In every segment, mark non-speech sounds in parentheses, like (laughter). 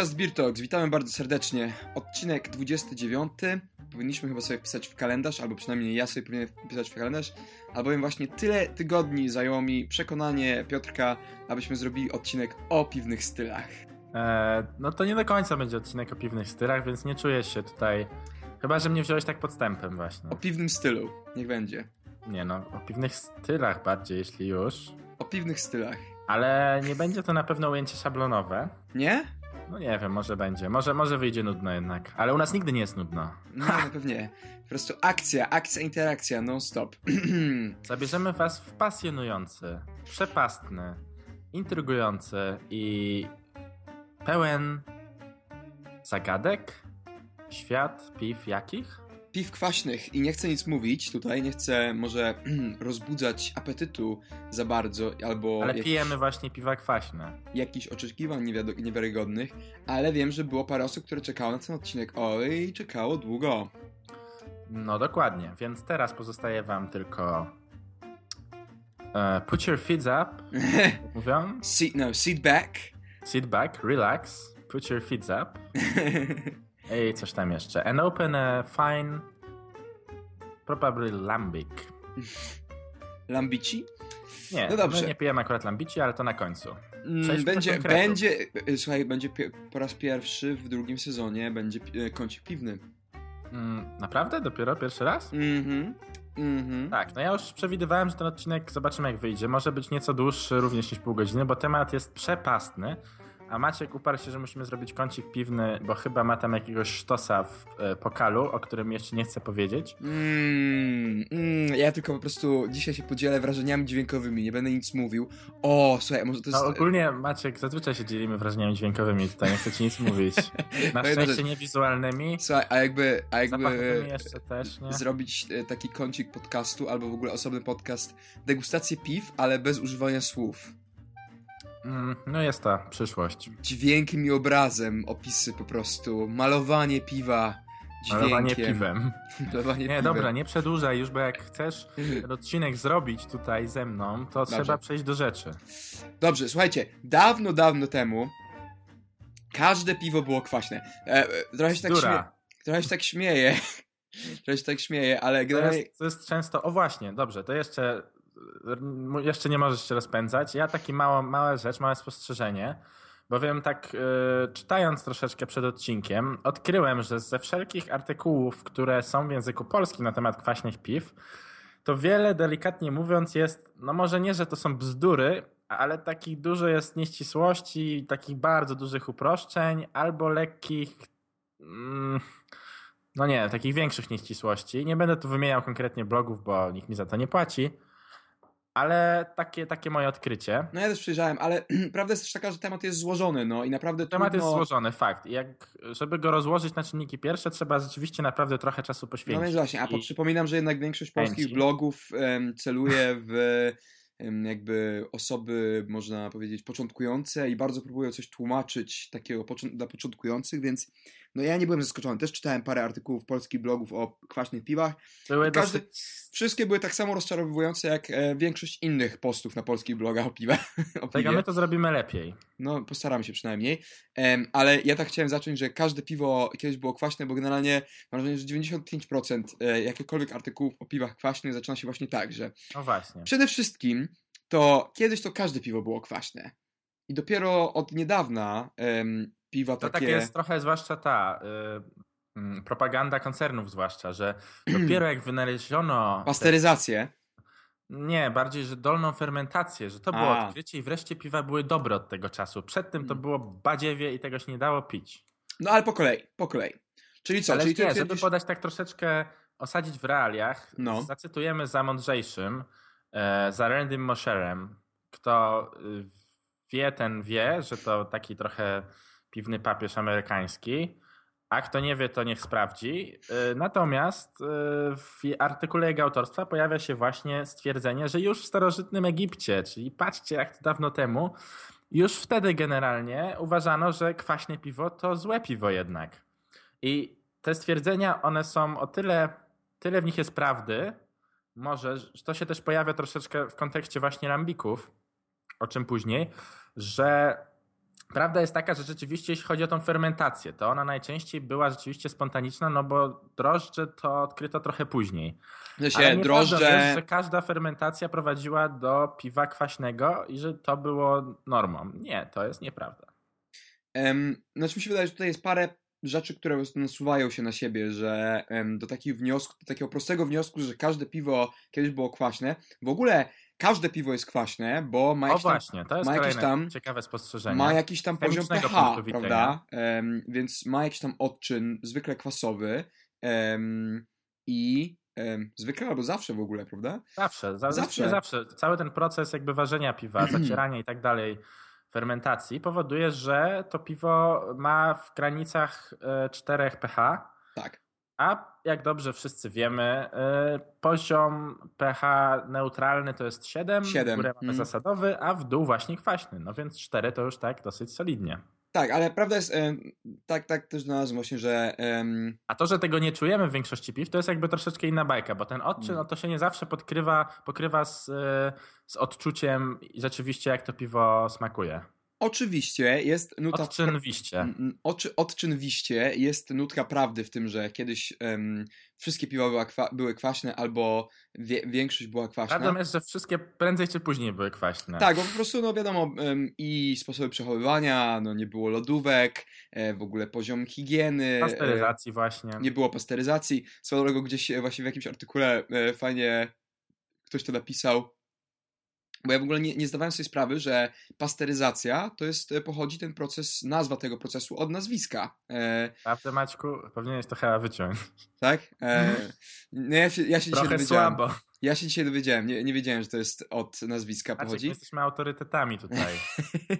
Podcast Beer Talks, witamy bardzo serdecznie. Odcinek 29. Powinniśmy chyba sobie wpisać w kalendarz, albo przynajmniej ja sobie powinienem wpisać w kalendarz, albowiem właśnie tyle tygodni zajęło mi przekonanie Piotrka, abyśmy zrobili odcinek o piwnych stylach. Eee, no to nie do końca będzie odcinek o piwnych stylach, więc nie czuję się tutaj. Chyba, że mnie wziąłeś tak podstępem właśnie. O piwnym stylu, niech będzie. Nie no, o piwnych stylach bardziej, jeśli już. O piwnych stylach. Ale nie będzie to na pewno ujęcie szablonowe. Nie? No nie wiem, może będzie. Może, może wyjdzie nudno jednak. Ale u nas nigdy nie jest nudno. No, no pewnie. Po prostu akcja, akcja, interakcja, non-stop. (clears throat) Zabierzemy was w pasjonujący, przepastny, intrygujący i pełen zagadek świat piw jakich? Piw kwaśnych i nie chcę nic mówić tutaj, nie chcę może (clears throat) rozbudzać apetytu za bardzo, albo Ale jak- pijemy właśnie piwa kwaśne. jakichś oczekiwań niewiado- niewiarygodnych, ale wiem, że było parę osób, które czekało na ten odcinek. Oj, czekało długo. No dokładnie, więc teraz pozostaje wam tylko e, put your feet up, (laughs) mówią, Sit, no, sit back. sit back, relax, put your feet up (laughs) i coś tam jeszcze. And open a fine, probably lambic. Lambici? Nie, No dobrze. my nie pijemy akurat lambici, ale to na końcu. Mm, będzie, będzie, y, słuchaj, będzie po raz pierwszy w drugim sezonie będzie y, kącik piwny. Mm, naprawdę? Dopiero pierwszy raz? Mhm, mhm. Tak, no ja już przewidywałem, że ten odcinek zobaczymy jak wyjdzie. Może być nieco dłuższy również niż pół godziny, bo temat jest przepastny. A Maciek uparł się, że musimy zrobić kącik piwny, bo chyba ma tam jakiegoś sztosa w e, pokalu, o którym jeszcze nie chcę powiedzieć. Mm, mm, ja tylko po prostu dzisiaj się podzielę wrażeniami dźwiękowymi, nie będę nic mówił. O, słuchaj, może to jest... No ogólnie Maciek, zazwyczaj się dzielimy wrażeniami dźwiękowymi tutaj, nie chcę ci nic (laughs) mówić. Na No szczęście nie wizualnymi, Słuchaj, a jakby, a jakby jeszcze też, nie? zrobić e, taki kącik podcastu, albo w ogóle osobny podcast, degustację piw, ale bez używania słów. Mm, no jest ta przyszłość. Dźwiękiem i obrazem, opisy po prostu, malowanie piwa, dźwiękiem. Malowanie piwem. (laughs) Malowanie Nie, piwem. dobra, nie przedłużaj już, bo jak chcesz odcinek zrobić tutaj ze mną, to trzeba przejść do rzeczy. Dobrze, słuchajcie, dawno, dawno temu każde piwo było kwaśne. E, e, trochę się tak śmie... Trochę się tak śmieje. (laughs) trochę się tak śmieje, ale To generalnie... jest, to jest często. O właśnie, dobrze, to jeszcze. Jeszcze nie możesz się rozpędzać. Ja taki mało, mała rzecz, małe spostrzeżenie. Bowiem tak y, czytając troszeczkę przed odcinkiem, odkryłem, że ze wszelkich artykułów, które są w języku polskim na temat kwaśnych piw, to wiele, delikatnie mówiąc, jest, no może nie, że to są bzdury, ale takich dużo jest nieścisłości, takich bardzo dużych uproszczeń, albo lekkich, mm, no nie, takich większych nieścisłości. Nie będę tu wymieniał konkretnie blogów, bo nikt mi za to nie płaci, ale takie, takie moje odkrycie. No ja też przyjrzałem, ale (clears throat) prawda jest też taka, że temat jest złożony, no i naprawdę Temat trudno... jest złożony, fakt. Jak, żeby go rozłożyć na czynniki pierwsze, trzeba rzeczywiście naprawdę trochę czasu No poświęcić. więc właśnie, a I- przypominam, że jednak większość polskich Chęci. blogów em, celuje w (laughs) jakby osoby, można powiedzieć, początkujące i bardzo próbują coś tłumaczyć takiego dla początkujących, więc no ja nie byłem zaskoczony. Też czytałem parę artykułów polskich blogów o kwaśnych piwach. Były każdy- dosyć... Wszystkie były tak samo rozczarowujące jak e, większość innych postów na polskich blogach o (laughs) o Tego piwie. my to zrobimy lepiej. No, postaram się przynajmniej. Em, ale ja tak chciałem zacząć, że każde piwo kiedyś było kwaśne, bo generalnie mam wrażenie, że 95% e, jakichkolwiek artykułów o piwach kwaśnych zaczyna się właśnie tak, że No właśnie. przede wszystkim to kiedyś to każde piwo było kwaśne. I dopiero od niedawna piwa To takie... tak jest trochę, zwłaszcza ta y, mm, propaganda koncernów, zwłaszcza, że dopiero jak wynaleziono. te- Pasteryzację. Nie, bardziej, że dolną fermentację, że to było A. odkrycie i wreszcie piwa były dobre od tego czasu. Przed tym to Mm. było badziewie i tego się nie dało pić. No ale po kolei, po kolei. Czyli co? Ale Czyli ty nie, żeby twierdzisz... podać tak troszeczkę, osadzić w realiach, No. zacytujemy za mądrzejszym, za Randym Mosherem. Kto y, wie, ten wie, że to taki trochę piwny papież amerykański. A kto nie wie, to niech sprawdzi. Y, Natomiast y, w artykule jego autorstwa pojawia się właśnie stwierdzenie, że już w starożytnym Egipcie, czyli patrzcie jak to dawno temu, już wtedy generalnie uważano, że kwaśne piwo to złe piwo jednak. I te stwierdzenia, one są o tyle, tyle w nich jest prawdy, może, że to się też pojawia troszeczkę w kontekście właśnie lambików, o czym później, że Prawda jest taka, że rzeczywiście jeśli chodzi o tą fermentację, to ona najczęściej była rzeczywiście spontaniczna, no bo drożdże to odkryto trochę później. Że się Ale drożdże... Jest, że każda fermentacja prowadziła do piwa kwaśnego i że to było normą. Nie, to jest nieprawda. Um, znaczy mi się wydaje, że tutaj jest parę rzeczy, które nasuwają się na siebie, że do takich wniosków, do takiego prostego wniosku, że każde piwo kiedyś było kwaśne. W ogóle każde piwo jest kwaśne, bo ma jakieś o właśnie, to jest ma jakieś tam, ciekawe spostrzeżenie. Ma jakiś tam poziom pH, prawda? Um, więc ma jakiś tam odczyn zwykle kwasowy um, i um, zwykle albo zawsze w ogóle, prawda? Zawsze, za, zawsze. zawsze. Cały ten proces jakby ważenia piwa, (clears throat) zacierania i tak dalej fermentacji powoduje, że to piwo ma w granicach 4 e, pH. Tak. A jak dobrze wszyscy wiemy, e, poziom pH neutralny to jest 7, 7. w górę mamy mm. zasadowy, a w dół właśnie kwaśny. No więc 4 to już tak dosyć solidnie. Tak, ale prawda jest, tak, tak też znalazłem właśnie, że... A to, że tego nie czujemy w większości piw, to jest jakby troszeczkę inna bajka, bo ten odczyn, mm. no to się nie zawsze podkrywa, pokrywa z, e, z odczuciem rzeczywiście, jak to piwo smakuje. Oczywiście jest nuta. Odczynwiście. Oczy, odczynwiście jest nutka prawdy w tym, że kiedyś um, wszystkie piwa była kwa, były kwaśne albo wie, większość była kwaśna. Jest, że wszystkie prędzej czy później były kwaśne. Tak, bo po prostu, no wiadomo, um, i sposoby przechowywania, no nie było lodówek, e, w ogóle poziom higieny. E, pasteryzacji e, właśnie. Nie było pasteryzacji. Swoją drogą gdzieś e, właśnie w jakimś artykule e, fajnie ktoś to napisał bo ja w ogóle nie, nie zdawałem sobie sprawy, że pasteryzacja to jest, e, pochodzi ten proces, nazwa tego procesu od nazwiska. E... Prawda Maćku? Powinieneś to chyba wyciąć. Tak? E... No ja się, ja się Trochę słabo. Ja się dzisiaj dowiedziałem, nie, nie wiedziałem, że to jest od nazwiska Maciek, pochodzi. My jesteśmy autorytetami tutaj.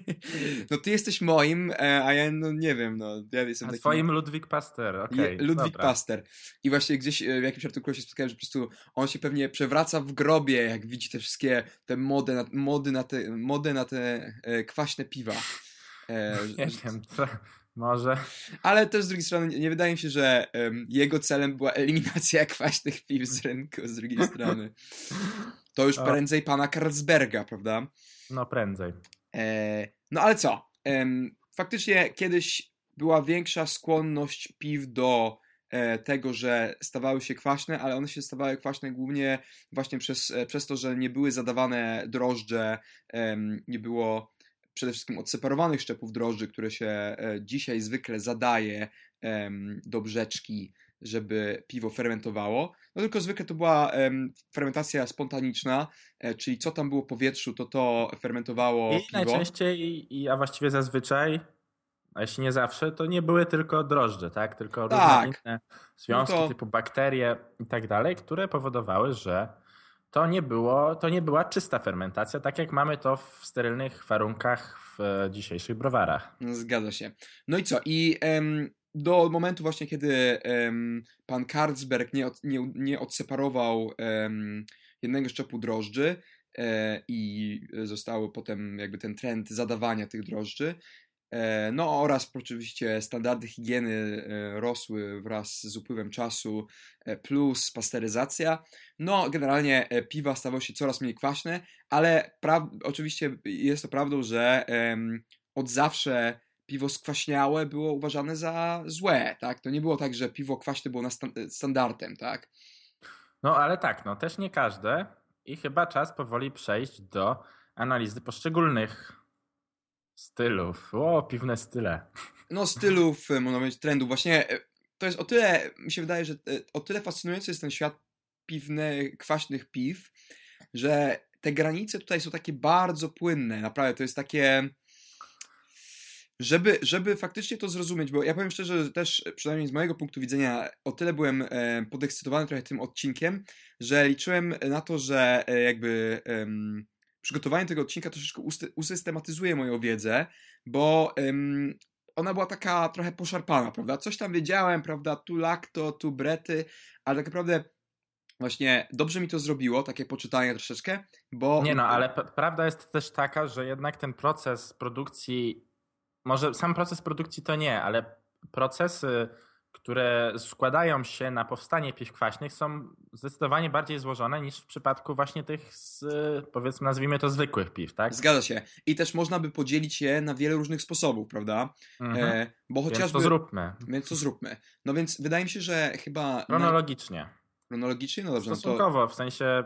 (laughs) no ty jesteś moim, e, a ja no nie wiem, no ja jestem a takim... twoim Ludwik Paster, okej. Okay, Ludwik dobra. Paster. I właśnie gdzieś e, w jakimś artykule się spotkałem, że po prostu on się pewnie przewraca w grobie, jak widzi te wszystkie te mody na, mody na te, mody na te e, kwaśne piwa. E, (laughs) nie wiem, co... Może. Ale też z drugiej strony nie wydaje mi się, że um, jego celem była eliminacja kwaśnych piw z rynku z drugiej strony. To już (laughs) o. prędzej pana Karlsberga, prawda? No prędzej. E, no ale co? E, faktycznie kiedyś była większa skłonność piw do e, tego, że stawały się kwaśne, ale one się stawały kwaśne głównie właśnie przez, e, przez to, że nie były zadawane drożdże, nie było przede wszystkim odseparowanych szczepów drożdży, które się e, dzisiaj zwykle zadaje do brzeczki, żeby piwo fermentowało. No tylko zwykle to była fermentacja spontaniczna, e, czyli co tam było w powietrzu, to to fermentowało I piwo. najczęściej, i, a właściwie zazwyczaj, a jeśli nie zawsze, to nie były tylko drożdże, tak? Tylko tak. różne inne związki no to... typu bakterie i tak dalej, które powodowały, że to nie, było, to nie była czysta fermentacja, tak jak mamy to w sterylnych warunkach w e, dzisiejszych browarach. Zgadza się. No i co? I em, do momentu właśnie, kiedy em, pan Karlsberg nie, od, nie, nie odseparował em, jednego szczepu drożdży e, i został potem jakby ten trend zadawania tych drożdży, no oraz oczywiście standardy higieny e, rosły wraz z upływem czasu, e, plus pasteryzacja. No generalnie piwa stawały się coraz mniej kwaśne, ale oczywiście jest to prawdą, że od zawsze piwo skwaśniałe było uważane za złe, tak? To nie było tak, że piwo kwaśne było standardem, tak? No ale tak, no też nie każde i chyba czas powoli przejść do analizy poszczególnych Stylów. O, piwne style. No, stylów, e, można powiedzieć, trendów. Właśnie e, to jest o tyle, mi się wydaje, że e, o tyle fascynujący jest ten świat piwny, kwaśnych piw, że te granice tutaj są takie bardzo płynne. Naprawdę, to jest takie. Żeby, żeby faktycznie to zrozumieć, bo ja powiem szczerze, że też przynajmniej z mojego punktu widzenia o tyle byłem podekscytowany trochę tym odcinkiem, że liczyłem na to, że jakby przygotowanie tego odcinka troszeczkę usystematyzuje moją wiedzę, bo ym, ona była taka trochę poszarpana, prawda? Coś tam wiedziałem, prawda? Tu lakto, tu brety, ale tak naprawdę właśnie dobrze mi to zrobiło, takie poczytanie troszeczkę, bo... Nie no, ale prawda jest też taka, że jednak ten proces produkcji, może sam proces produkcji to nie, ale procesy, które składają się na powstanie piw kwaśnych, są zdecydowanie bardziej złożone niż w przypadku właśnie tych, z, powiedzmy, nazwijmy to zwykłych piw, tak? Zgadza się. I też można by podzielić je na wiele różnych sposobów, prawda? Mhm. E, bo chociażby... Więc to zróbmy. Więc to zróbmy. No więc wydaje mi się, że chyba... Chronologicznie. Chronologicznie? No dobrze. Stosunkowo, no to... w sensie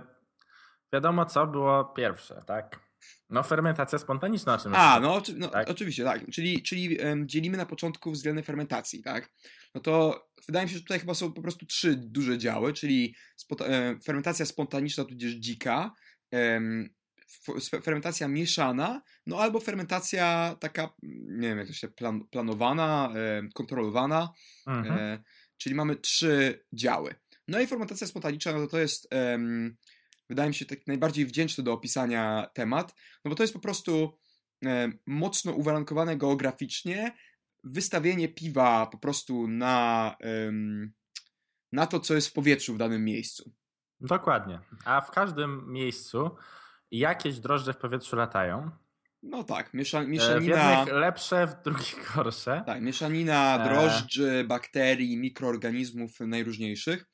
wiadomo co było pierwsze, tak? No fermentacja spontaniczna. Czym A, no, no tak? oczywiście, tak. Czyli, czyli um, dzielimy na początku względy fermentacji, tak? No to wydaje mi się, że tutaj chyba są po prostu trzy duże działy, czyli spo, e, fermentacja spontaniczna tudzież dzika, e, fermentacja mieszana, no albo fermentacja taka, nie wiem jak to się plan, planowana, e, kontrolowana, mhm. E, czyli mamy trzy działy. No i fermentacja spontaniczna, no to to jest wydaje mi się taki najbardziej wdzięczny do opisania temat, no bo to jest po prostu e, mocno uwarunkowane geograficznie wystawienie piwa po prostu na, na to, co jest w powietrzu w danym miejscu. Dokładnie. A w każdym miejscu jakieś drożdże w powietrzu latają. No tak, miesza, mieszanina... W jednych lepsze, w drugich gorsze. Tak, mieszanina e. drożdży, bakterii, mikroorganizmów najróżniejszych.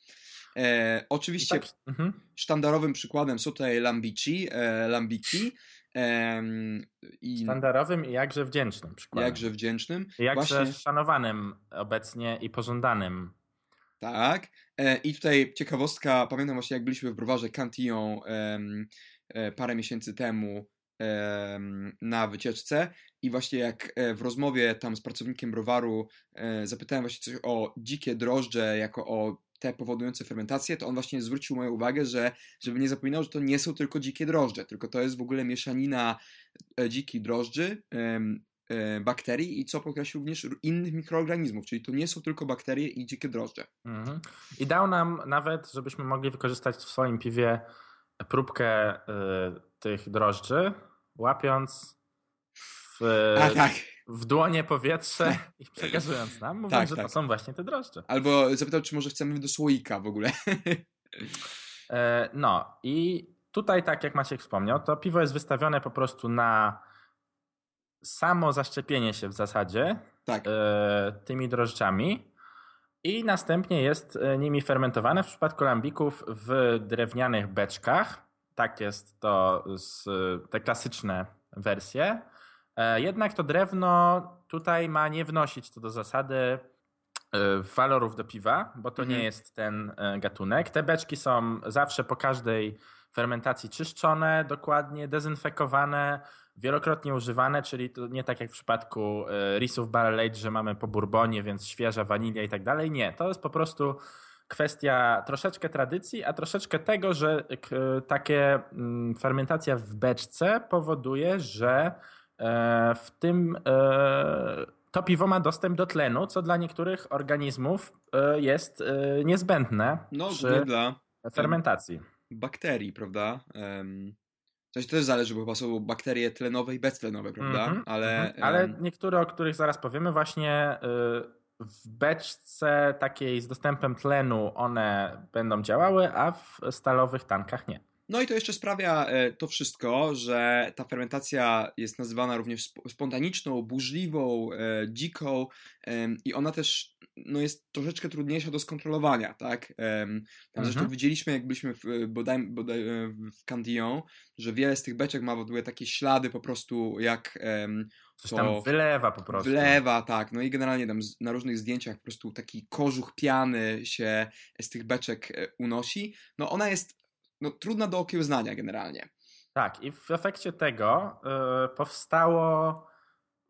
E, oczywiście tak. mhm. sztandarowym przykładem są tutaj lambici, e, lambiki. E, i Sztandarowym i jakże wdzięcznym przykładem. Jakże wdzięcznym. I jakże Właśnie... szanowanym obecnie i pożądanym. Tak. E, I tutaj ciekawostka, pamiętam właśnie jak byliśmy w browarze Cantillon e, parę miesięcy temu na wycieczce i właśnie jak e, w rozmowie tam z pracownikiem browaru zapytałem właśnie coś o dzikie drożdże jako o te powodujące fermentację, to on właśnie zwrócił moją uwagę, że żeby nie zapominał, że to nie są tylko dzikie drożdże, tylko to jest w ogóle mieszanina e, dzikich drożdży, e, bakterii i co podkreślił również innych mikroorganizmów, czyli to nie są tylko bakterie i dzikie drożdże. Mhm. I dał nam nawet, żebyśmy mogli wykorzystać w swoim piwie próbkę y, tych drożdży, łapiąc w, A, tak w dłonie powietrze i przekazując nam, mówiąc, tak, że tak. to są właśnie te drożdże. Albo zapytał, czy może chcemy do słoika w ogóle. E, no i tutaj, tak jak Maciek wspomniał, to piwo jest wystawione po prostu na samo zaszczepienie się w zasadzie tak. E, tymi drożdżami i następnie jest e, nimi fermentowane w przypadku lambików w drewnianych beczkach. Tak jest to z te klasyczne wersje. E, jednak to drewno tutaj ma nie wnosić co do zasady e, walorów do piwa, bo to mhm. nie jest ten e, gatunek. Te beczki są zawsze po każdej fermentacji czyszczone, dokładnie dezynfekowane, wielokrotnie używane, czyli to nie tak jak w przypadku risów barrel age, że mamy po bourbonie, więc świeża wanilia i tak dalej. Nie, to jest po prostu kwestia troszeczkę tradycji, a troszeczkę tego, że takie mm, fermentacja w beczce powoduje, że w tym e, to piwo ma dostęp do tlenu, co dla niektórych organizmów e, jest niezbędne no, przy dla fermentacji. Bakterii, prawda? To też zależy, bo chyba są bakterie tlenowe i beztlenowe, prawda? Mm -hmm, ale, mm -hmm. ale niektóre, o których zaraz powiemy, właśnie w beczce takiej z dostępem tlenu one będą działały, a w stalowych tankach nie. No i to jeszcze sprawia e, to wszystko, że ta fermentacja jest nazywana również spontaniczną, burzliwą, e, dziką i ona też no, jest troszeczkę trudniejsza do skontrolowania, tak? Tam mhm. zresztą widzieliśmy, jak byliśmy w, bodaj, bodaj, e, w Candillon, że wiele z tych beczek ma w ogóle takie ślady po prostu jak Coś tam wylewa po prostu. Wylewa, tak. No i generalnie tam na różnych zdjęciach po prostu taki kożuch piany się z tych beczek unosi. No ona jest no, trudna do okiełznania generalnie. Tak, i w efekcie tego yy, powstało,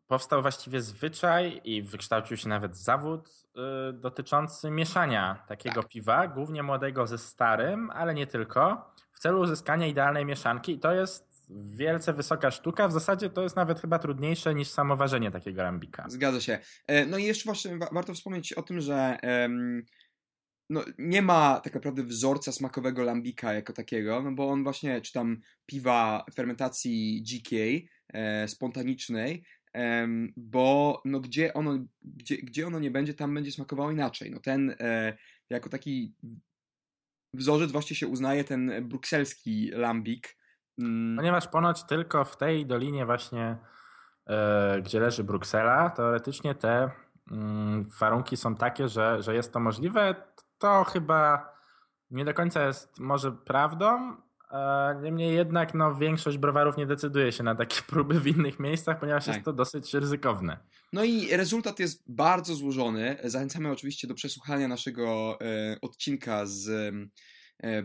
powstał właściwie zwyczaj i wykształcił się nawet zawód yy, dotyczący mieszania takiego tak. piwa, głównie młodego ze starym, ale nie tylko, w celu uzyskania idealnej mieszanki. I to jest wielce wysoka sztuka. W zasadzie to jest nawet chyba trudniejsze niż samo ważenie takiego rambika. Zgadza się. E, no i jeszcze właśnie warto wspomnieć o tym, że no, nie ma tak naprawdę wzorca smakowego lambika jako takiego, no bo on właśnie, czy tam piwa fermentacji dzikiej, e, spontanicznej, e, bo no gdzie ono, gdzie, gdzie ono nie będzie, tam będzie smakowało inaczej. No ten e, jako taki wzorzec właśnie się uznaje ten brukselski lambik. Mm. Ponieważ ponoć tylko w tej dolinie właśnie, e, gdzie leży Bruksela, teoretycznie te warunki są takie, że, że jest to możliwe, to chyba nie do końca jest może prawdą, Niemniej jednak no, większość browarów nie decyduje się na takie (laughs) próby w innych miejscach, ponieważ tak. jest to dosyć ryzykowne. No i rezultat jest bardzo złożony. Zachęcamy oczywiście do przesłuchania naszego e, odcinka z e,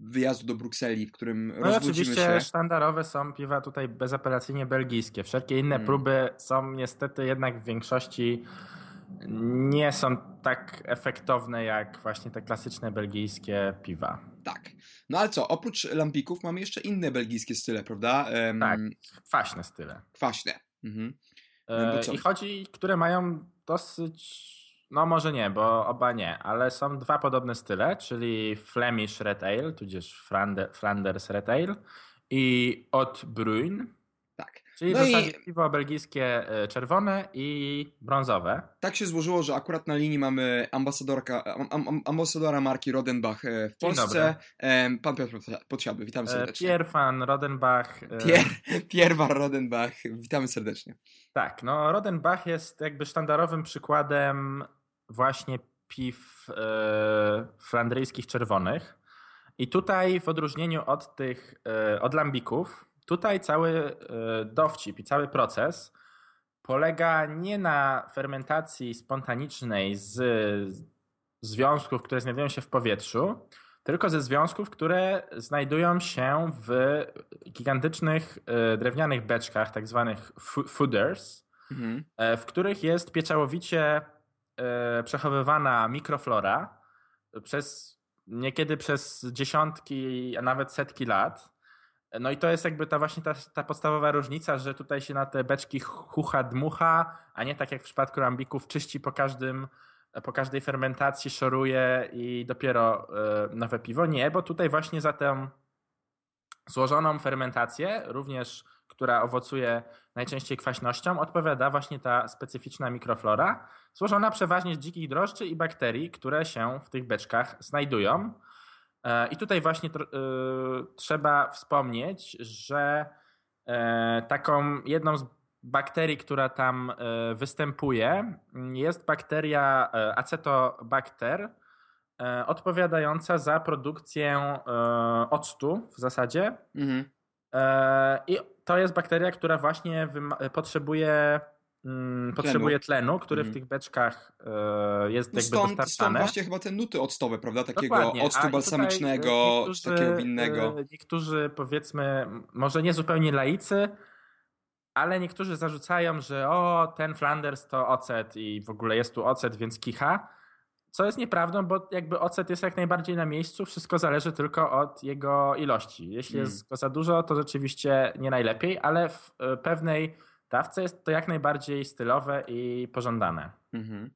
wyjazdu do Brukseli, w którym no oczywiście się. sztandarowe są piwa tutaj bezapelacyjnie belgijskie. Wszelkie inne hmm. próby są niestety jednak w większości nie są tak efektowne jak właśnie te klasyczne belgijskie piwa. Tak. No ale co, oprócz lampików mamy jeszcze inne belgijskie style, prawda? Um, tak, kwaśne style. Kwaśne. Mhm. E, I chodzi, które mają dosyć, no może nie, bo oba nie, ale są dwa podobne style, czyli Flemish Red Ale, tudzież Flanders Red Ale i Haute Brune. Tak. Czyli no w zasadzie i... piwo belgijskie e, czerwone i brązowe. Tak się złożyło, że akurat na linii mamy ambasadorka, am, ambasadora marki Rodenbach e, w Polsce. Pan Piotr Podsiadły, witamy e, serdecznie. Pierre van Rodenbach. Pierre, Pierre van Rodenbach, witamy serdecznie. Tak, no Rodenbach jest jakby sztandarowym przykładem właśnie piw e, flandryjskich czerwonych. I tutaj w odróżnieniu od tych, e, od lambików, Tutaj cały e, dowcip i cały proces polega nie na fermentacji spontanicznej z związków, które znajdują się w powietrzu, tylko ze związków, które znajdują się w gigantycznych drewnianych beczkach, tak zwanych fooders, mhm. W których jest pieczołowicie przechowywana mikroflora przez niekiedy przez dziesiątki, a nawet setki lat. No i to jest jakby ta właśnie ta, ta podstawowa różnica, że tutaj się na te beczki chucha dmucha, a nie tak jak w przypadku rambików czyści po każdym po każdej fermentacji szoruje i dopiero e, nowe piwo. Nie, bo tutaj właśnie za tę złożoną fermentację, również która owocuje najczęściej kwaśnością, odpowiada właśnie ta specyficzna mikroflora, złożona przeważnie z dzikich drożdży i bakterii, które się w tych beczkach znajdują. E, I tutaj właśnie e, trzeba wspomnieć, że e, taką jedną z bakterii, która tam występuje, jest bakteria acetobacter, odpowiadająca za produkcję octu w zasadzie. Mhm. I to jest bakteria, która właśnie potrzebuje Mm, potrzebuje tlenu, który mm. w mhm. tych beczkach e, jest no jakby stąd. Stąd właśnie chyba te nuty octowe, prawda? Takiego Dokładnie. octu balsamicznego, czy takiego winnego. E, niektórzy powiedzmy, może nie zupełnie laicy, ale niektórzy zarzucają, że o, ten Flanders to ocet i w ogóle jest tu ocet, więc kicha. Co jest nieprawdą, bo jakby ocet jest jak najbardziej na miejscu, wszystko zależy tylko od jego ilości. Jeśli mm. jest go za dużo, to rzeczywiście nie najlepiej, ale w e, pewnej dawce jest to jak najbardziej stylowe i pożądane. Mhm.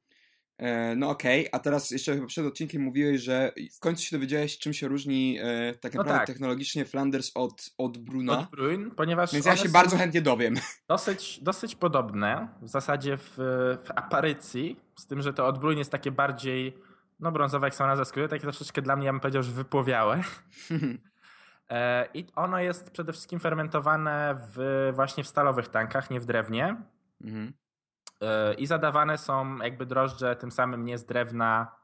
E, no okej, okay. a teraz jeszcze chyba przed odcinkiem mówiłeś, że w końcu się dowiedziałeś, czym się różni e, tak no naprawdę no tak. technologicznie Flanders od, od Bruna. Od Brun, ponieważ Więc ja się bardzo chętnie dowiem. (laughs) Dosyć, dosyć podobne, w zasadzie w, w aparycji, z tym, że to od Brun jest takie bardziej, no brązowe jak sama skróty, takie troszeczkę dla mnie, ja bym powiedział, że wypłowiałe. (laughs) E, I ono jest przede wszystkim fermentowane w, właśnie w stalowych tankach, nie w drewnie. Mhm. E, I zadawane są jakby drożdże tym samym nie z drewna,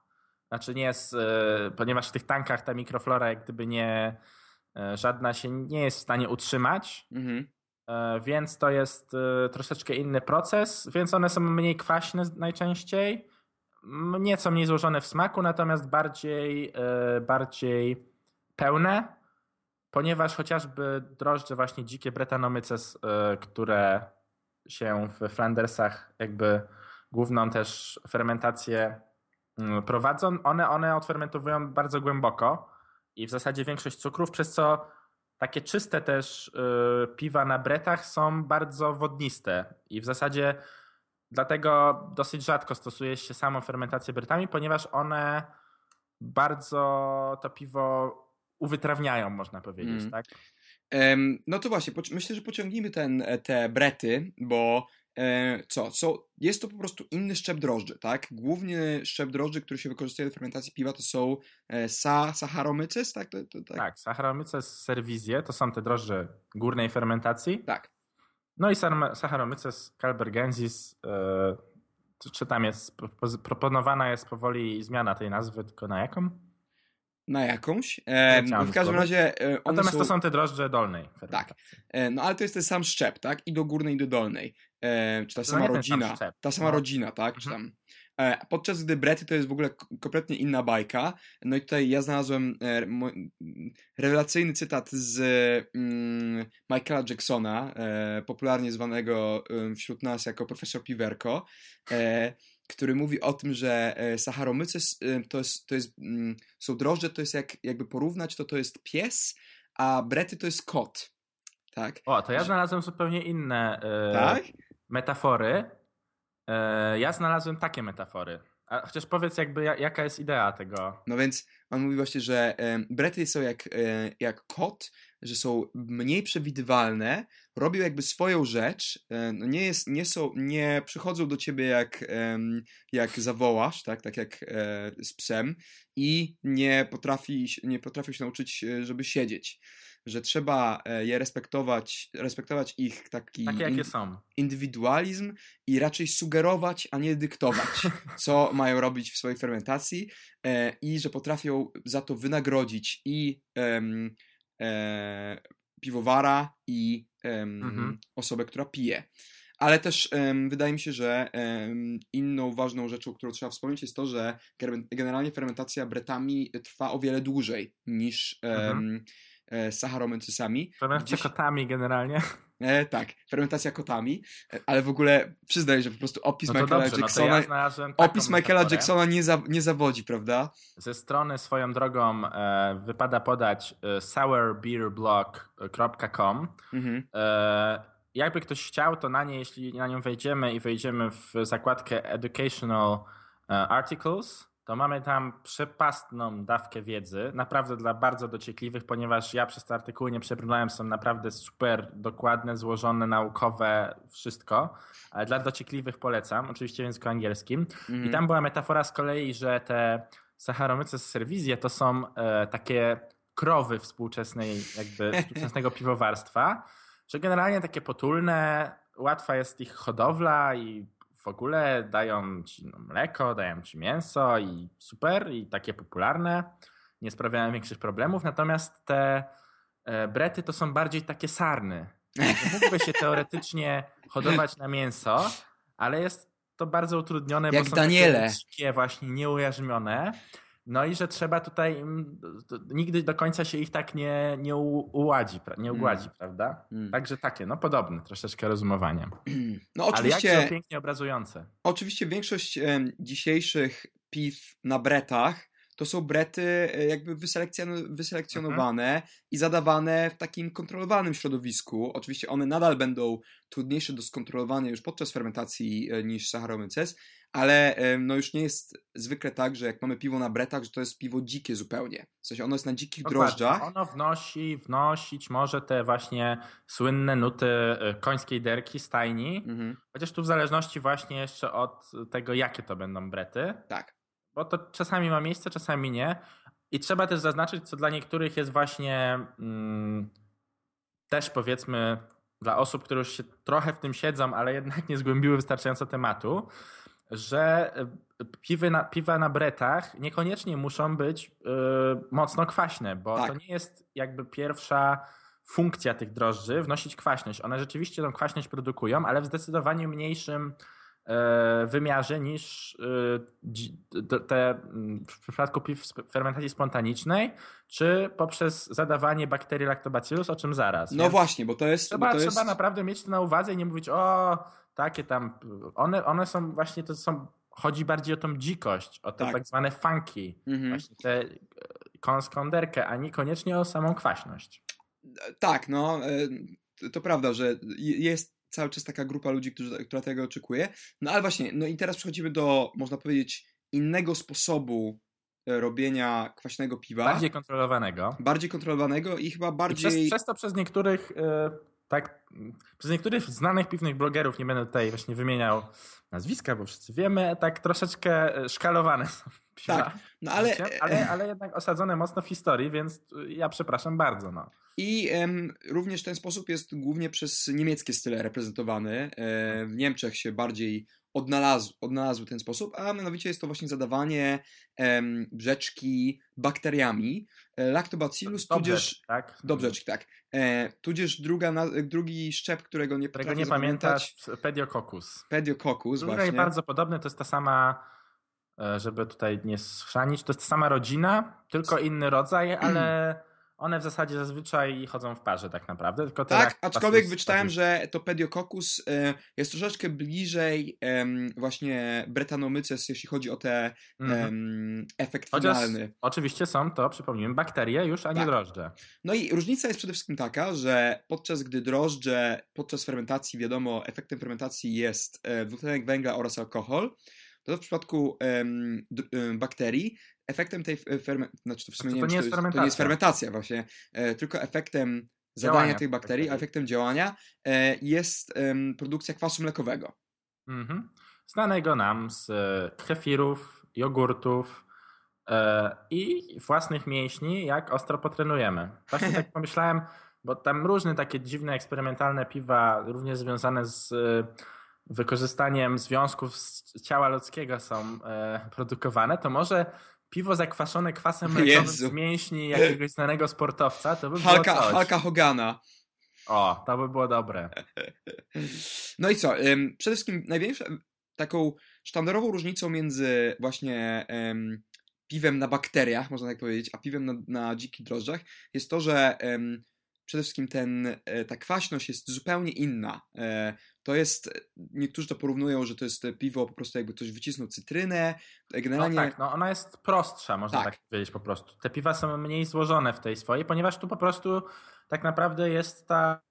znaczy nie z, e, ponieważ w tych tankach ta mikroflora jak gdyby nie, żadna się nie jest w stanie utrzymać. Mhm. Więc to jest troszeczkę inny proces, więc one są mniej kwaśne najczęściej, nieco mniej złożone w smaku, natomiast bardziej, bardziej pełne ponieważ chociażby drożdże właśnie dzikie Brettanomyces, e, które się w Flandersach jakby główną też fermentację mm, prowadzą, one, one odfermentowują bardzo głęboko i w zasadzie większość cukrów, przez co takie czyste też e, piwa na bretach są bardzo wodniste i w zasadzie dlatego dosyć rzadko stosuje się samą fermentację bretami, ponieważ one bardzo to piwo uwytrawniają, można powiedzieć, mm. tak? No to właśnie, myślę, że pociągnijmy ten, e, te brety, bo e, co, co, jest to po prostu inny szczep drożdży, tak? Główny szczep drożdży, który się wykorzystuje do fermentacji piwa, to są e, sa, Saccharomyces, tak? To, to, tak, tak Saccharomyces to są te drożdże górnej fermentacji. Tak. No i Saccharomyces calbergensis, czy tam jest, proponowana jest powoli zmiana tej nazwy, tylko na jaką? Na jakąś. E, w każdym razie. E, Natomiast są... to są te drożdże dolnej. Tak. E, no ale to jest ten sam szczep, tak? I do górnej, i do dolnej. E, czy ta sama rodzina. Ta sama no. rodzina, tak? Czy mhm. tam. E, podczas gdy Brety to jest w ogóle kompletnie inna bajka. No i tutaj ja znalazłem e, rewelacyjny cytat z mm, Michaela Jacksona, e, popularnie zwanego wśród nas jako profesor Piwerko, który mówi o tym, że Saharomyce to, jest, to jest, mm, są drożdże, to jest jak, jakby porównać, to to jest pies, a Brety to jest kot. Tak? O, to ja znalazłem zupełnie inne tak? metafory. E, ja znalazłem takie metafory. A chociaż powiedz jakby jaka jest idea tego. No więc on mówi właśnie, że e, brety są jak, e, jak kot, że są mniej przewidywalne, robią jakby swoją rzecz, e, no nie, jest, nie, są, nie przychodzą do ciebie jak, jak zawołasz, tak, tak jak e, z psem i nie potrafi, nie potrafią się nauczyć, e, żeby siedzieć. Że trzeba je respektować, respektować ich taki Takie, in, indywidualizm i raczej sugerować, a nie dyktować, (laughs) co mają robić w swojej fermentacji i że potrafią za to wynagrodzić i e, piwowara i mhm. osobę, która pije. Ale też um, wydaje mi się, że um, inną ważną rzeczą, którą trzeba wspomnieć, jest to, że generalnie fermentacja bretami trwa o wiele dłużej niż mhm. um, e, Saharomycysami. Fermentacja Gdzieś... kotami generalnie. E, tak, fermentacja kotami, e, ale w ogóle przyznaję, że po prostu opis no Michaela dobrze, Jacksona, no ja opis Michaela Jacksona nie, za, nie zawodzi, prawda? Ze strony swoją drogą e, wypada podać e, sourbeerblog.com. Mhm. E, jakby ktoś chciał, to na nie, jeśli na nią wejdziemy i wejdziemy w zakładkę Educational e, Articles, to mamy tam przepastną dawkę wiedzy, naprawdę dla bardzo dociekliwych, ponieważ ja przez te artykuły nie przebrnąłem, są naprawdę super dokładne, złożone, naukowe, wszystko, ale dla dociekliwych polecam, oczywiście w języku angielskim. Mm. I mhm. tam była metafora z kolei, że te Saharomyce z serwizje to są e, takie krowy współczesnej, jakby (laughs) współczesnego piwowarstwa, że generalnie takie potulne, łatwa jest ich hodowla i w ogóle dają ci no, mleko, dają ci mięso i super, i takie popularne, nie sprawiają większych problemów, natomiast te e, brety to są bardziej takie sarny. Mógłby się teoretycznie hodować na mięso, ale jest to bardzo utrudnione, Jak bo są Daniele. takie właśnie nieujarzmione. No i że trzeba tutaj, mm, nigdy do końca się ich tak nie, nie uładzi, nie ugładzi, mm. prawda? Mm. Także takie, no podobne troszeczkę rozumowanie. (clears throat) No oczywiście. Ale jak pięknie obrazujące. Oczywiście większość dzisiejszych piw na bretach to są brety e, jakby wyselekcjonowane mhm. i zadawane w takim kontrolowanym środowisku. Oczywiście one nadal będą trudniejsze do skontrolowania już podczas fermentacji e, niż Saccharomyces, ale no już nie jest zwykle tak, że jak mamy piwo na bretach, że to jest piwo dzikie zupełnie. W sensie ono jest na dzikich Dokładnie. drożdżach. Ono wnosi, wnosić może te właśnie słynne nuty e, końskiej derki, stajni, mhm. chociaż tu w zależności właśnie jeszcze od tego, jakie to będą brety. Tak. Bo to czasami ma miejsce, czasami nie. I trzeba też zaznaczyć, co dla niektórych jest właśnie mm, też powiedzmy dla osób, które już się trochę w tym siedzą, ale jednak nie zgłębiły wystarczająco tematu, że e, piwy na, piwa na bretach niekoniecznie muszą być yy, mocno kwaśne, bo tak. to nie jest jakby pierwsza funkcja tych drożdży wnosić kwaśność. One rzeczywiście tą kwaśność produkują, ale w zdecydowanie mniejszym e, wymiarze niż te w przypadku piw fermentacji spontanicznej, czy poprzez zadawanie bakterii lactobacillus, o czym zaraz. No Więc właśnie, bo to jest... Trzeba, to jest... trzeba naprawdę mieć to na uwadze i nie mówić, o takie tam, one, one są właśnie, to są, chodzi bardziej o tą dzikość, o te tak, tak zwane funky, mhm. właśnie tę kąskonderkę, a niekoniecznie o samą kwaśność. Tak, no, e, to prawda, że jest cały czas taka grupa ludzi, którzy, która tego oczekuje. No ale właśnie, no i teraz przechodzimy do, można powiedzieć, innego sposobu e, robienia kwaśnego piwa. Bardziej kontrolowanego. Bardziej kontrolowanego i chyba bardziej... I przez, przez to przez niektórych tak, przez niektórych znanych piwnych blogerów, nie będę tutaj właśnie wymieniał nazwiska, bo wszyscy wiemy, tak troszeczkę e, szkalowane są (laughs) piwa. Tak, no ale... ale... Ale jednak osadzone mocno w historii, więc ja przepraszam bardzo. No. I em, również ten sposób jest głównie przez niemieckie style reprezentowany. E, w Niemczech się bardziej odnalazł, odnalazł ten sposób, a mianowicie jest to właśnie zadawanie em, brzeczki bakteriami. E, Lactobacillus, tudzież... tak? Dobrzeczki, tak. E, tudzież druga na, drugi szczep, którego nie Którego nie pamiętasz, Pediococcus. Pediococcus, Druga właśnie. bardzo podobny, to jest ta sama, e, żeby tutaj nie schrzanić, to jest ta sama rodzina, tylko inny rodzaj, ale (clears throat) one w zasadzie zazwyczaj chodzą w parze tak naprawdę. Tylko Tak, aczkolwiek wyczytałem, że to Pediococcus e, jest troszeczkę bliżej właśnie Brettanomyces, jeśli chodzi o te Mhm. em, efekt Chociaż finalny. oczywiście są to, przypomnijmy, bakterie już, a nie Tak. drożdże. No i różnica jest przede wszystkim taka, że podczas gdy drożdże, podczas fermentacji, wiadomo, efektem fermentacji jest e, dwutlenek węgla oraz alkohol, to w przypadku em, bakterii efektem tej fermentacji, znaczy to w sumie to nie, nie wiem, jest to, jest, to nie jest fermentacja. właśnie, e, tylko efektem zadania Działania tych bakterii, a bakterii. efektem działania e, jest em, produkcja kwasu mlekowego. Mhm. Znanego nam z e, kefirów, jogurtów e, i własnych mięśni, jak ostro potrenujemy. Właśnie tak (laughs) pomyślałem, bo tam różne takie dziwne, eksperymentalne piwa, również związane z e, wykorzystaniem związków z ciała ludzkiego są e, produkowane, to może piwo zakwaszone kwasem mlekowym Jezu. z mięśni jakiegoś znanego sportowca, to by było Halka, coś. Halka Hogana. O, to by było dobre. (laughs) No i co? Przede wszystkim największą taką sztandarową różnicą między właśnie em, piwem na bakteriach, można tak powiedzieć, a piwem na, na dzikich drożdżach jest to, że przede wszystkim ten, e, ta kwaśność jest zupełnie inna. E, To jest, niektórzy to porównują, że to jest piwo po prostu jakby ktoś wycisnął cytrynę. No Generalnie tak, no ona jest prostsza, można Tak. tak. powiedzieć po prostu. Te piwa są mniej złożone w tej swojej, ponieważ tu po prostu tak naprawdę jest ta,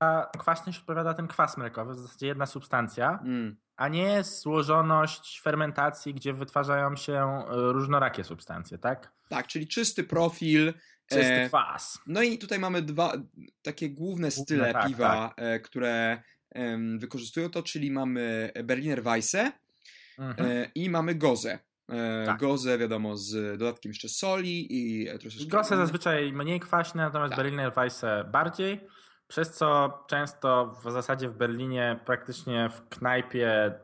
ta kwaśność odpowiada ten kwas mlekowy, w zasadzie jedna substancja, mm, a nie złożoność fermentacji, gdzie wytwarzają się e, różnorakie substancje, tak? tak, czyli czysty profil. Czysty e, kwas. No i tutaj mamy dwa takie główne style tak, piwa, e, które wykorzystują to, czyli mamy Berliner Weisse Mhm. i mamy Gozę. Tak. Gozę, wiadomo, z dodatkiem jeszcze soli i troszeczkę... Gosy zazwyczaj mniej kwaśne, natomiast Tak. Berliner Weisse bardziej, przez co często w zasadzie w Berlinie praktycznie w knajpie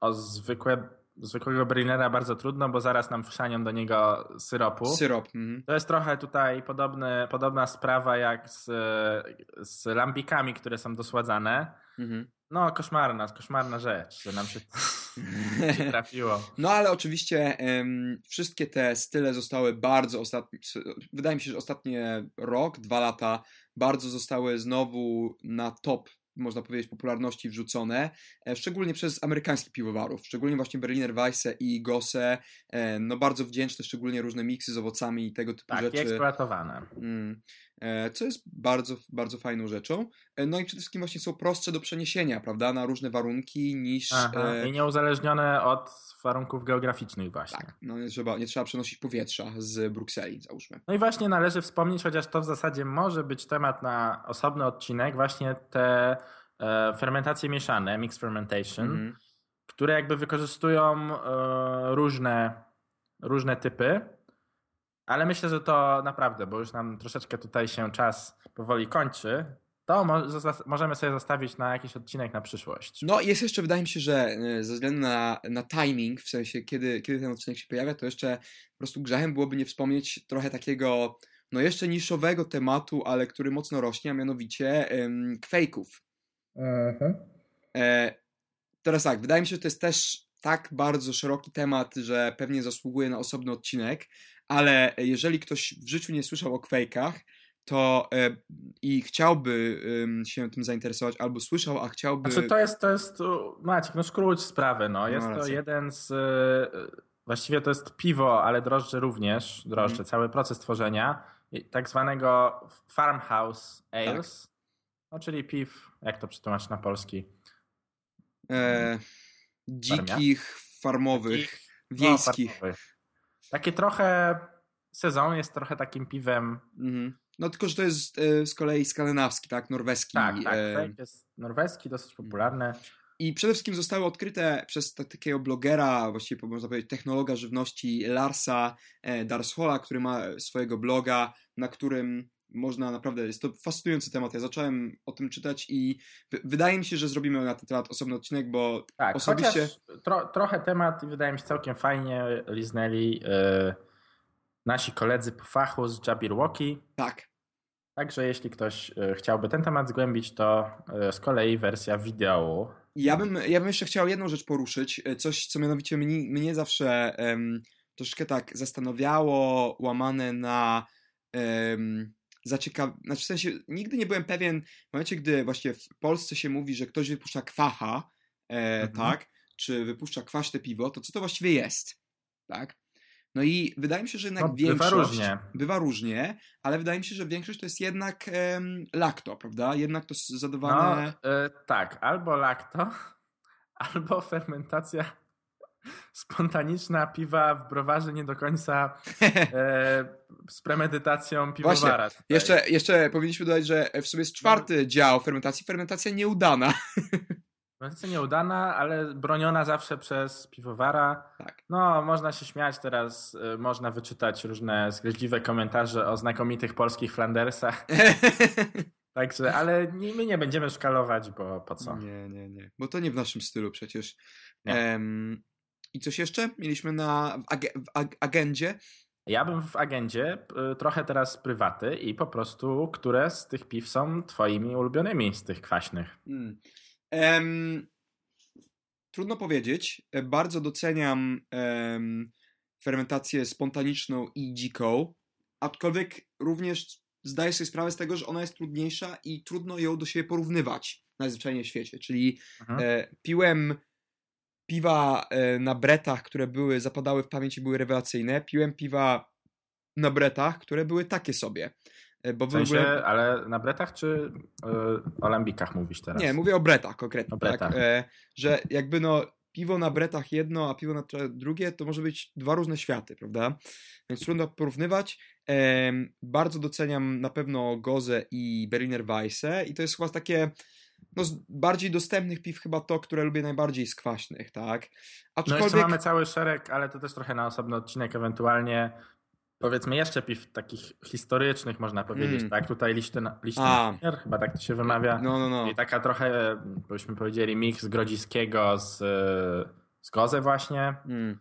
o zwykłe, zwykłego Berlinera bardzo trudno, bo zaraz nam wszanią do niego syropu. Syrop. Mhm. To jest trochę tutaj podobny, podobna sprawa jak z, z lambikami, które są dosładzane. Mhm. No, koszmarna, koszmarna rzecz, że nam się (laughs) trafiło. No ale oczywiście em, wszystkie te style zostały bardzo ostatnie, wydaje mi się, że ostatnie rok, dwa lata bardzo zostały znowu na top, można powiedzieć, popularności wrzucone, e, szczególnie przez amerykańskich piwowarów, szczególnie właśnie Berliner Weisse i Gosse, e, no bardzo wdzięczne, szczególnie różne miksy z owocami i tego typu Tak, rzeczy. eksploatowane. Mm, co jest bardzo, bardzo fajną rzeczą. E, No i przede wszystkim właśnie są prostsze do przeniesienia, prawda, na różne warunki niż... Aha, e, I nieuzależnione od warunków geograficznych właśnie. Tak, no nie trzeba, nie trzeba przenosić powietrza z Brukseli, załóżmy. No i właśnie należy wspomnieć, chociaż to w zasadzie może być temat na osobny odcinek, właśnie te e, fermentacje mieszane, mixed fermentation, Mhm. które jakby wykorzystują e, różne, różne typy, ale myślę, że to naprawdę, bo już nam troszeczkę tutaj się czas powoli kończy, to mo- możemy sobie zostawić na jakiś odcinek na przyszłość. No i jest jeszcze, wydaje mi się, że e, ze względu na, na timing, w sensie kiedy, kiedy ten odcinek się pojawia, to jeszcze po prostu grzechem byłoby nie wspomnieć trochę takiego, no jeszcze niszowego tematu, ale który mocno rośnie, a mianowicie em, kwejków. E, teraz tak, wydaje mi się, że to jest też tak bardzo szeroki temat, że pewnie zasługuje na osobny odcinek, ale jeżeli ktoś w życiu nie słyszał o kwejkach, to e, i chciałby em, się tym zainteresować, albo słyszał, a chciałby... Znaczy to jest, to jest, Maciek, no skróć sprawę, no. Jest to racja. jeden z, y, właściwie to jest piwo, ale drożdże również, drożdże, Mhm. cały proces tworzenia, tak zwanego farmhouse ales, Tak. no czyli piw, jak to przetłumaczyć na polski? e, dzikich, farmowych, Takich, wiejskich. No, farmowych. Takie trochę, sezon jest trochę takim piwem, Mhm. No tylko, że to jest e, z kolei skandynawski, tak? Norweski. tak, tak, e, fake jest norweski, dosyć popularny. I przede wszystkim zostały odkryte przez ta- takiego blogera, właściwie można powiedzieć technologa żywności Larsa e, Darshola, który ma swojego bloga, na którym można naprawdę, jest to fascynujący temat. Ja zacząłem o tym czytać i wydaje mi się, że zrobimy na ten temat osobny odcinek, bo tak, osobiście... Tro, trochę temat wydaje mi się całkiem fajnie liznęli yy, nasi koledzy po fachu z Jabberwocky. Tak. Także jeśli ktoś e, chciałby ten temat zgłębić, to e, z kolei wersja wideo. Ja bym, ja bym jeszcze chciał jedną rzecz poruszyć, coś co mianowicie mnie, mnie zawsze um, troszkę tak zastanawiało, łamane na um, zaciekaw... Znaczy w sensie nigdy nie byłem pewien, w momencie gdy właśnie w Polsce się mówi, że ktoś wypuszcza kwacha, e, mhm. tak, czy wypuszcza kwaśne piwo, to co to właściwie jest, tak? No i wydaje mi się, że jednak no, większość... Bywa różnie. Bywa różnie, ale wydaje mi się, że większość to jest jednak lakto, prawda? Jednak to zadawane... No, y, tak, albo lakto, (laughs) albo fermentacja spontaniczna piwa w browarze nie do końca (laughs) e, z premedytacją piwowara. Właśnie, jeszcze, jeszcze powinniśmy dodać, że w sumie jest czwarty dział fermentacji, fermentacja nieudana. (laughs) Fermentacja nieudana, ale broniona zawsze przez piwowara. Tak. No, można się śmiać teraz, y, można wyczytać różne zgryźliwe komentarze o znakomitych polskich Flandersach. (laughs) Także, ale nie, my nie będziemy szkalować, bo po co? Nie, nie, nie. Bo to nie w naszym stylu przecież. Um, I coś jeszcze mieliśmy na, w, ag w ag agendzie? Ja bym w agendzie y, trochę teraz prywaty i po prostu, które z tych piw są twoimi ulubionymi z tych kwaśnych. Hmm. Um, trudno powiedzieć. Bardzo doceniam um, fermentację spontaniczną i dziką, aczkolwiek również zdaję sobie sprawę z tego, że ona jest trudniejsza i trudno ją do siebie porównywać najzwyczajniej w świecie. Czyli e, piłem piwa e, na bretach, które były, zapadały w pamięci, były rewelacyjne. Piłem piwa na bretach, które były takie sobie. E, bo w, w sensie, ogóle... ale na bretach czy yy, o lambikach mówisz teraz? Nie, mówię o bretach konkretnie. O bretach. Tak? E, że jakby no piwo na bretach jedno, a piwo na drugie, to może być dwa różne światy, prawda? Więc trudno porównywać. E, bardzo doceniam na pewno Gozę i Berliner Weisse i to jest chyba takie no, z bardziej dostępnych piw chyba to, które lubię najbardziej z kwaśnych, tak? Aczkolwiek... No jeszcze mamy cały szereg, ale to też trochę na osobny odcinek ewentualnie powiedzmy jeszcze piw takich historycznych można powiedzieć, mm. tak? Tutaj liśten, liśten chyba tak to się wymawia. No, no, no. I taka trochę, byśmy powiedzieli, miks Grodziskiego z, z Goze właśnie. Mm.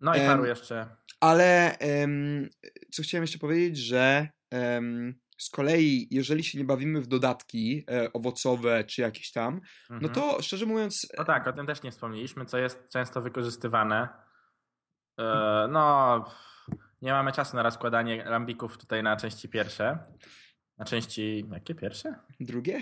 No i um, paru jeszcze. Ale um, co chciałem jeszcze powiedzieć, że um, z kolei, jeżeli się nie bawimy w dodatki e, owocowe czy jakieś tam, no mhm. to szczerze mówiąc... No tak, o tym też nie wspomnieliśmy, co jest często wykorzystywane. E, no nie mamy czasu na rozkładanie lambików tutaj na części pierwsze. Na części. Jakie pierwsze? Drugie?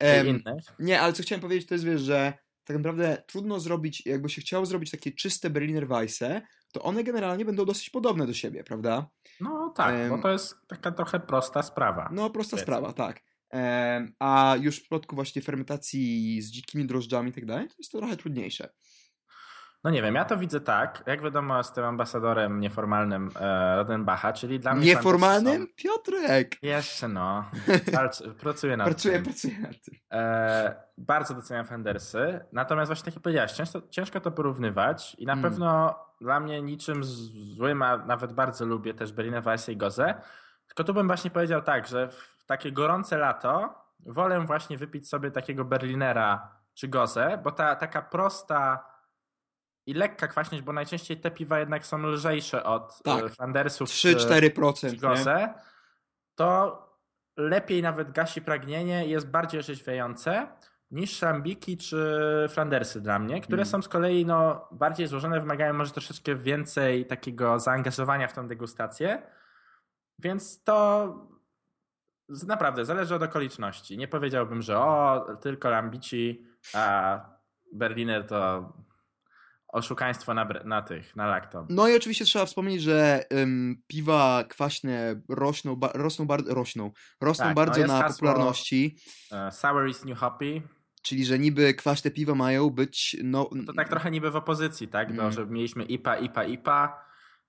um, (laughs) inne. Nie, ale co chciałem powiedzieć, to jest wiesz, że tak naprawdę trudno zrobić, jakby się chciało zrobić takie czyste Berliner Weisse, to one generalnie będą dosyć podobne do siebie, prawda? No tak, um, bo to jest taka trochę prosta sprawa. No, prosta sprawa, tak. Um, a już w przypadku właśnie fermentacji z dzikimi drożdżami i tak dalej, to jest to trochę trudniejsze. No nie wiem, ja to widzę tak, jak wiadomo jestem ambasadorem nieformalnym e, Rodenbacha, czyli dla mnie... Nieformalnym? Są... Piotrek! Jeszcze no, (laughs) pracuję nad pracuję, tym. Pracuję nad tym. E, bardzo doceniam Fendersy, natomiast właśnie tak jak powiedziałeś, ciężko, ciężko to porównywać i na mm. pewno dla mnie niczym złym, a nawet bardzo lubię też Berliner Weisse i Goze, tylko tu bym właśnie powiedział tak, że w takie gorące lato wolę właśnie wypić sobie takiego Berlinera czy Gozę, bo ta taka prosta i lekka kwaśność, bo najczęściej te piwa jednak są lżejsze od tak. E, Flandersów 3-4% Gose, to lepiej nawet gasi pragnienie i jest bardziej orzeźwiające niż szambiki czy Flandersy dla mnie, które mm. są z kolei no, bardziej złożone, wymagają może troszeczkę więcej takiego zaangażowania w tą degustację, więc to naprawdę zależy od okoliczności. Nie powiedziałbym, że o, tylko lambici, a Berliner to oszukaństwo na, na tych, na lakto. No i oczywiście trzeba wspomnieć, że um, piwa kwaśne rośną, ba, rosną, bar, rośną, rosną tak, bardzo no na hasło, popularności. Uh, sour is new hoppy. Czyli, że niby kwaśne piwa mają być. No, no to tak trochę niby w opozycji, tak? Do, mm. że mieliśmy IPA, IPA, IPA,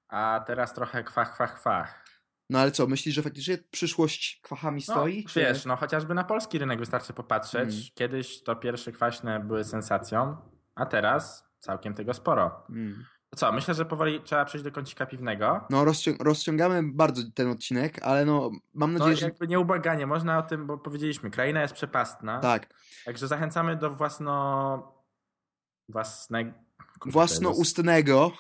a teraz trochę kwach, kwach, kwach. No ale co, myślisz, że faktycznie przyszłość kwachami no, stoi? Czy... Wiesz, no chociażby na polski rynek wystarczy popatrzeć. Mm. Kiedyś to pierwsze kwaśne były sensacją, a teraz całkiem tego sporo. Mm. Co, myślę, że powoli trzeba przejść do kącika piwnego. No, rozcią rozciągamy bardzo ten odcinek, ale no, mam nadzieję, no, że... jakby nieubłaganie, można o tym, bo powiedzieliśmy, kraina jest przepastna. Tak. Także zachęcamy do własno... własnego... Własnoustnego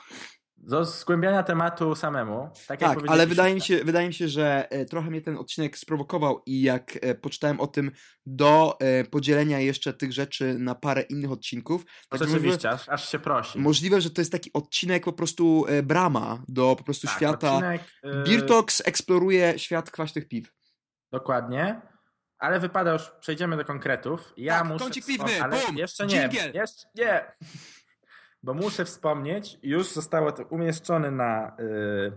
do zgłębiania tematu samemu. Tak, tak ale wydaje mi, się, wydaje mi się, że e, trochę mnie ten odcinek sprowokował i jak e, poczytałem o tym do e, podzielenia jeszcze tych rzeczy na parę innych odcinków. Tak rzeczywiście, aż, aż, się prosi. Możliwe, że to jest taki odcinek po prostu brama do po prostu tak, świata. Odcinek, yy... Birtox eksploruje świat kwaśnych piw. Dokładnie. Ale wypada już, przejdziemy do konkretów. Ja tak, muszę. Kącik piwny, ale boom, jeszcze nie. Jeszcze nie bo muszę wspomnieć, już zostało to umieszczone na, yy,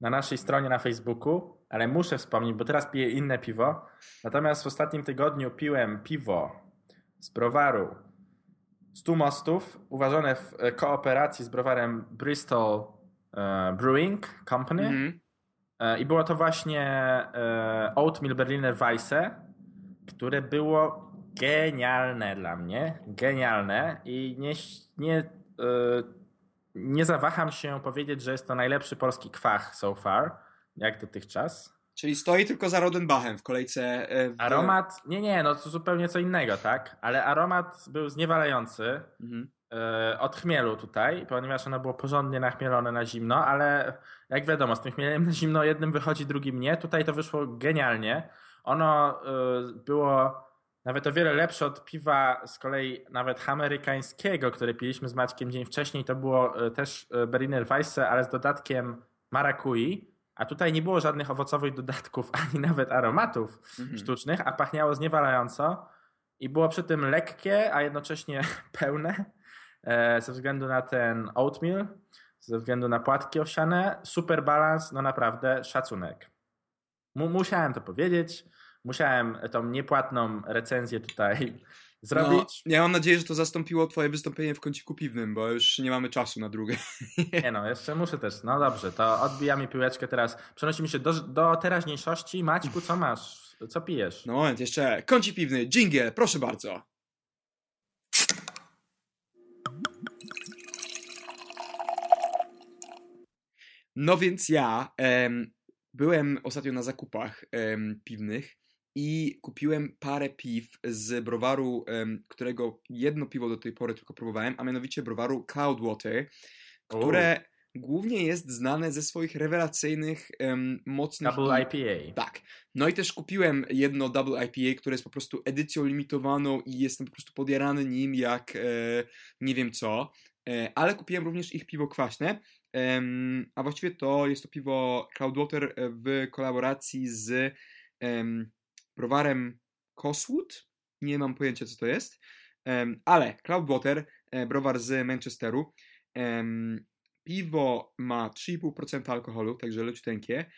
na naszej stronie na Facebooku, ale muszę wspomnieć, bo teraz piję inne piwo. Natomiast w ostatnim tygodniu piłem piwo z browaru Stu Mostów, uważane w e, kooperacji z browarem Bristol e, Brewing Company. Mm -hmm. I było to właśnie Oatmeal Berliner Weisse, które było genialne dla mnie, genialne i nie, nie, yy, nie zawaham się powiedzieć, że jest to najlepszy polski kwach so far, jak dotychczas. Czyli stoi tylko za Rodenbachem w kolejce. E, w... Aromat, nie, nie, no to zupełnie co innego, tak? Ale aromat był zniewalający mhm. yy, od chmielu tutaj, ponieważ ono było porządnie nachmielone na zimno, ale jak wiadomo, z tym chmielem na zimno jednym wychodzi, drugim nie. Tutaj to wyszło genialnie. Ono yy, było nawet o wiele lepsze od piwa z kolei nawet amerykańskiego, które piliśmy z Maćkiem dzień wcześniej. To było e, też e, Berliner Weisse, ale z dodatkiem marakui. A tutaj nie było żadnych owocowych dodatków, (laughs) ani nawet aromatów mhm. sztucznych, a pachniało zniewalająco. I było przy tym lekkie, a jednocześnie (laughs) pełne e, ze względu na ten oatmeal, ze względu na płatki owsiane. Super balans, no naprawdę szacunek. musiałem to powiedzieć. Musiałem tą niepłatną recenzję tutaj zrobić. No, ja mam nadzieję, że to zastąpiło twoje wystąpienie w kąciku piwnym, bo już nie mamy czasu na drugie. (laughs) Nie no, jeszcze muszę też. No dobrze, to odbijamy piłeczkę teraz. Przenosimy się do, do teraźniejszości. Maćku, co masz? Co pijesz? No moment, jeszcze kącik piwny, dżingiel, proszę bardzo. No więc ja em, byłem ostatnio na zakupach em, piwnych i kupiłem parę piw z browaru, którego jedno piwo do tej pory tylko próbowałem, a mianowicie browaru Cloudwater, które głównie jest znane ze swoich rewelacyjnych, um, mocnych... Double IPA. Tak. No i też kupiłem jedno Double IPA, które jest po prostu edycją limitowaną i jestem po prostu podjarany nim jak e, nie wiem co. E, ale kupiłem również ich piwo kwaśne, e, a właściwie to jest to piwo Cloudwater w kolaboracji z browarem Coswood. Nie mam pojęcia, co to jest. Ale Cloudwater, e, browar z Manchesteru. Piwo ma 3,5% alkoholu, także leciuteńkie.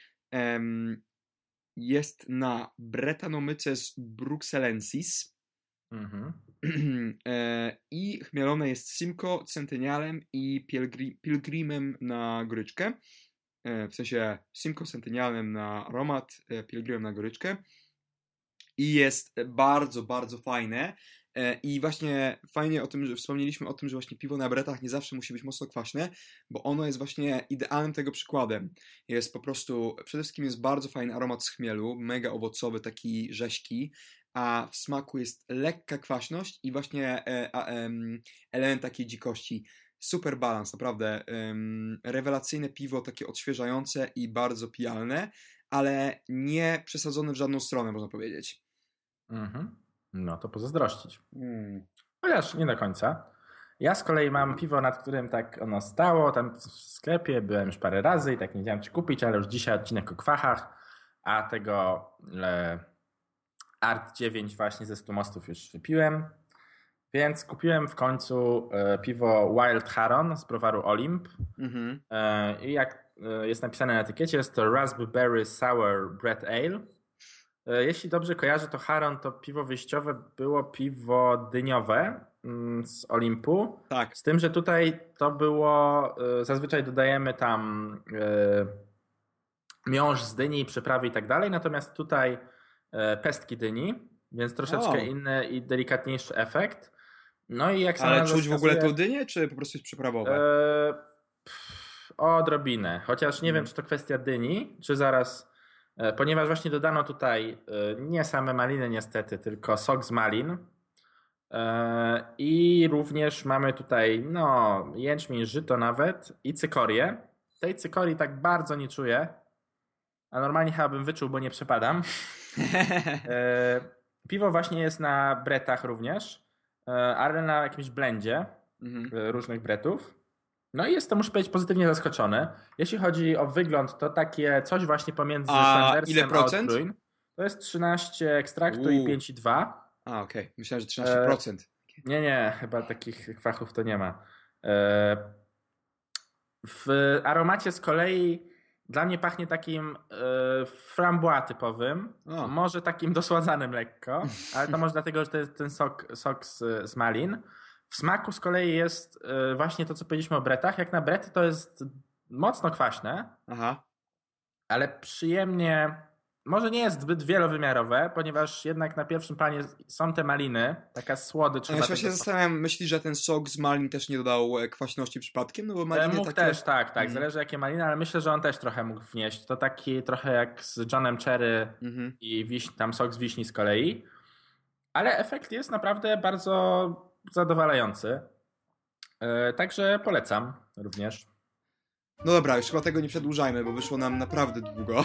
Jest na Brettanomyces bruxellensis. Mhm. (clears throat) E, I chmielone jest Simco, Centennialem i Pilgrim, Pilgrimem na goryczkę. E, w sensie Simco, Centennialem na aromat, Pilgrimem na goryczkę i jest bardzo, bardzo fajne. E, I właśnie fajnie o tym, że wspomnieliśmy o tym, że właśnie piwo na bretach nie zawsze musi być mocno kwaśne, bo ono jest właśnie idealnym tego przykładem. Jest po prostu, przede wszystkim jest bardzo fajny aromat z chmielu, mega owocowy, taki rześki, a w smaku jest lekka kwaśność i właśnie e, element takiej dzikości. Super balans, naprawdę. rewelacyjne piwo, takie odświeżające i bardzo pijalne, ale nie przesadzone w żadną stronę, można powiedzieć. Mhm. No to pozazdrościć. Mm. Chociaż nie do końca. Ja z kolei mam piwo, nad którym tak ono stało, tam w sklepie byłem już parę razy i tak nie wiedziałem czy kupić, ale już dzisiaj odcinek o kwachach, a tego e, Art 9 właśnie ze 100 mostów już wypiłem, więc kupiłem w końcu e, piwo Wild Heron z browaru Olimp mhm. e, i jak e, jest napisane na etykiecie jest to Raspberry Sour Bread Ale jeśli dobrze kojarzę, to Haron to piwo wyjściowe było piwo dyniowe mm, z Olimpu. Tak. Z tym, że tutaj to było, e, zazwyczaj dodajemy tam e, miąższ z dyni, przyprawy i tak dalej, natomiast tutaj pestki dyni, więc troszeczkę o. inny i delikatniejszy efekt. No i jak Ale czuć w ogóle tą dynię, czy po prostu jest przyprawowe? Odrobinę. Chociaż nie wiem, czy to kwestia dyni, czy zaraz. E, Ponieważ właśnie dodano tutaj e, nie same maliny, niestety, tylko sok z malin. E, I również mamy tutaj, no, jęczmień, żyto nawet i cykorię. Tej cykorii tak bardzo nie czuję. A normalnie chyba bym wyczuł, bo nie przepadam. (laughs) Piwo właśnie jest na bretach również, ale na jakimś blendzie Mhm. różnych bretów. No i jestem, muszę powiedzieć, pozytywnie zaskoczony. Jeśli chodzi o wygląd, to takie coś właśnie pomiędzy A ile procent? a Outbrewing. To jest 13 ekstraktu Uuu. i 5,2. A, okej. Myślałem, że 13%. Nie, nie, chyba takich kwachów to nie ma. E, W aromacie z kolei dla mnie pachnie takim e, typowym, O. może takim dosładzanym lekko, ale to może dlatego, że to jest ten sok, sok z, z malin. W smaku z kolei jest e, właśnie to, co powiedzieliśmy o bretach. Jak na brety to jest mocno kwaśne, Aha. ale przyjemnie, może nie jest zbyt wielowymiarowe, ponieważ jednak na pierwszym planie są te maliny, taka słodycz. Ja się zastanawiam, myślisz, że ten sok z malin też nie dodał e, kwaśności przypadkiem? No bo maliny Mógł takie... też, tak, tak. Mhm. Zależy jakie maliny, ale myślę, że on też trochę mógł wnieść. To taki trochę jak z Johnem Cherry Mhm. i wiś, tam sok z wiśni z kolei. Ale efekt jest naprawdę bardzo zadowalający. E, Także polecam również. No dobra, już chyba tego nie przedłużajmy, bo wyszło nam naprawdę długo.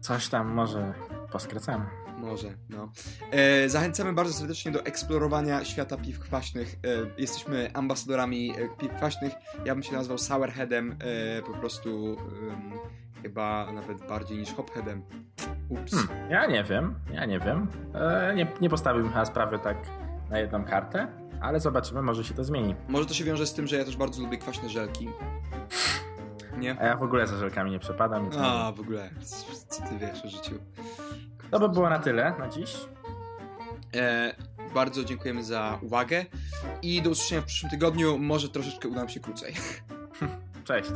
Coś tam może poskracamy. Może, no. E, zachęcamy bardzo serdecznie do eksplorowania świata piw kwaśnych. E, jesteśmy ambasadorami e, piw kwaśnych. Ja bym się nazwał Sourheadem, e, po prostu chyba nawet bardziej niż Hopheadem. Ups. Hmm, ja nie wiem, ja nie wiem. E, Nie, nie postawiłbym chyba sprawy tak na jedną kartę, ale zobaczymy, może się to zmieni. Może to się wiąże z tym, że ja też bardzo lubię kwaśne żelki. Nie? A ja w ogóle za żelkami nie przepadam. A, w ogóle, co ty wiesz o życiu? To by było na tyle na dziś. E, bardzo dziękujemy za uwagę i do usłyszenia w przyszłym tygodniu. Może troszeczkę uda nam się krócej. Cześć.